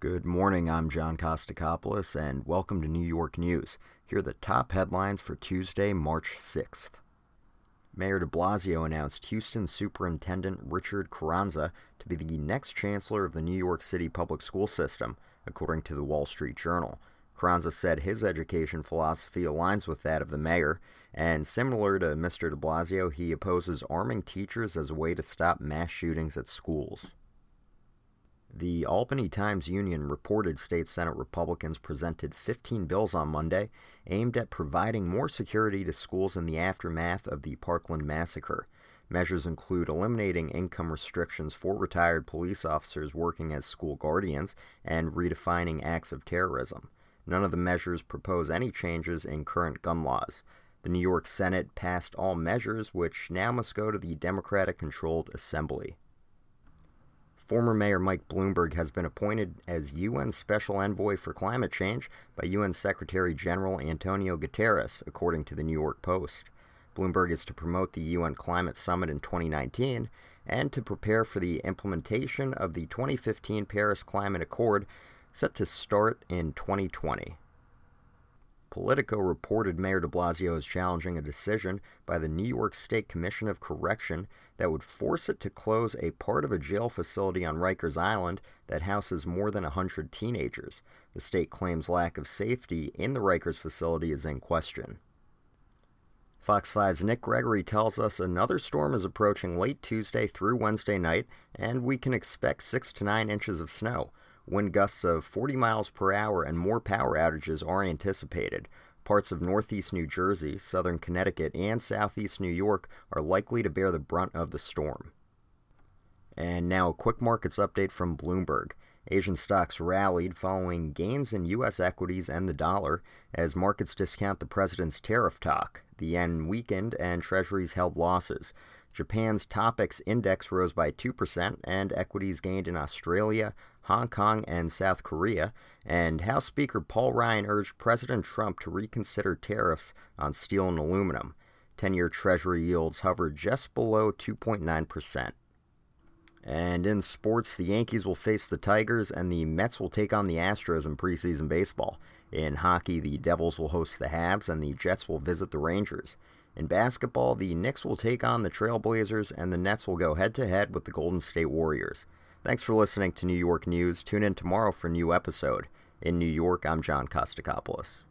Good morning, I'm John Kostakopoulos, and welcome to New York News. Here are the top headlines for Tuesday, March 6th. Mayor de Blasio announced Houston Superintendent Richard Carranza to be the next chancellor of the New York City public school system, according to the Wall Street Journal. Carranza said his education philosophy aligns with that of the mayor, and similar to Mr. de Blasio, he opposes arming teachers as a way to stop mass shootings at schools. The Albany Times Union reported state Senate Republicans presented 15 bills on Monday aimed at providing more security to schools in the aftermath of the Parkland massacre. Measures include eliminating income restrictions for retired police officers working as school guardians and redefining acts of terrorism. None of the measures propose any changes in current gun laws. The New York Senate passed all measures, which now must go to the Democratic controlled Assembly. Former Mayor Mike Bloomberg has been appointed as UN Special Envoy for Climate Change by UN Secretary General Antonio Guterres, according to the New York Post. Bloomberg is to promote the UN Climate Summit in 2019 and to prepare for the implementation of the 2015 Paris Climate Accord set to start in 2020. Politico reported Mayor de Blasio is challenging a decision by the New York State Commission of Correction that would force it to close a part of a jail facility on Rikers Island that houses more than 100 teenagers. The state claims lack of safety in the Rikers facility is in question. Fox 5's Nick Gregory tells us another storm is approaching late Tuesday through Wednesday night, and we can expect 6 to 9 inches of snow. Wind gusts of 40 miles per hour and more power outages are anticipated. Parts of northeast New Jersey, southern Connecticut, and southeast New York are likely to bear the brunt of the storm. And now a quick markets update from Bloomberg. Asian stocks rallied following gains in U.S. equities and the dollar as markets discount the president's tariff talk. The yen weakened and treasuries held losses. Japan's Topix index rose by 2%, and equities gained in Australia, Hong Kong, and South Korea. And House Speaker Paul Ryan urged President Trump to reconsider tariffs on steel and aluminum. 10 year Treasury yields hovered just below 2.9%. And in sports, the Yankees will face the Tigers and the Mets will take on the Astros in preseason baseball. In hockey, the Devils will host the Habs and the Jets will visit the Rangers. In basketball, the Knicks will take on the Trailblazers and the Nets will go head to head with the Golden State Warriors. Thanks for listening to New York News. Tune in tomorrow for a new episode. In New York, I'm John Kostakopoulos.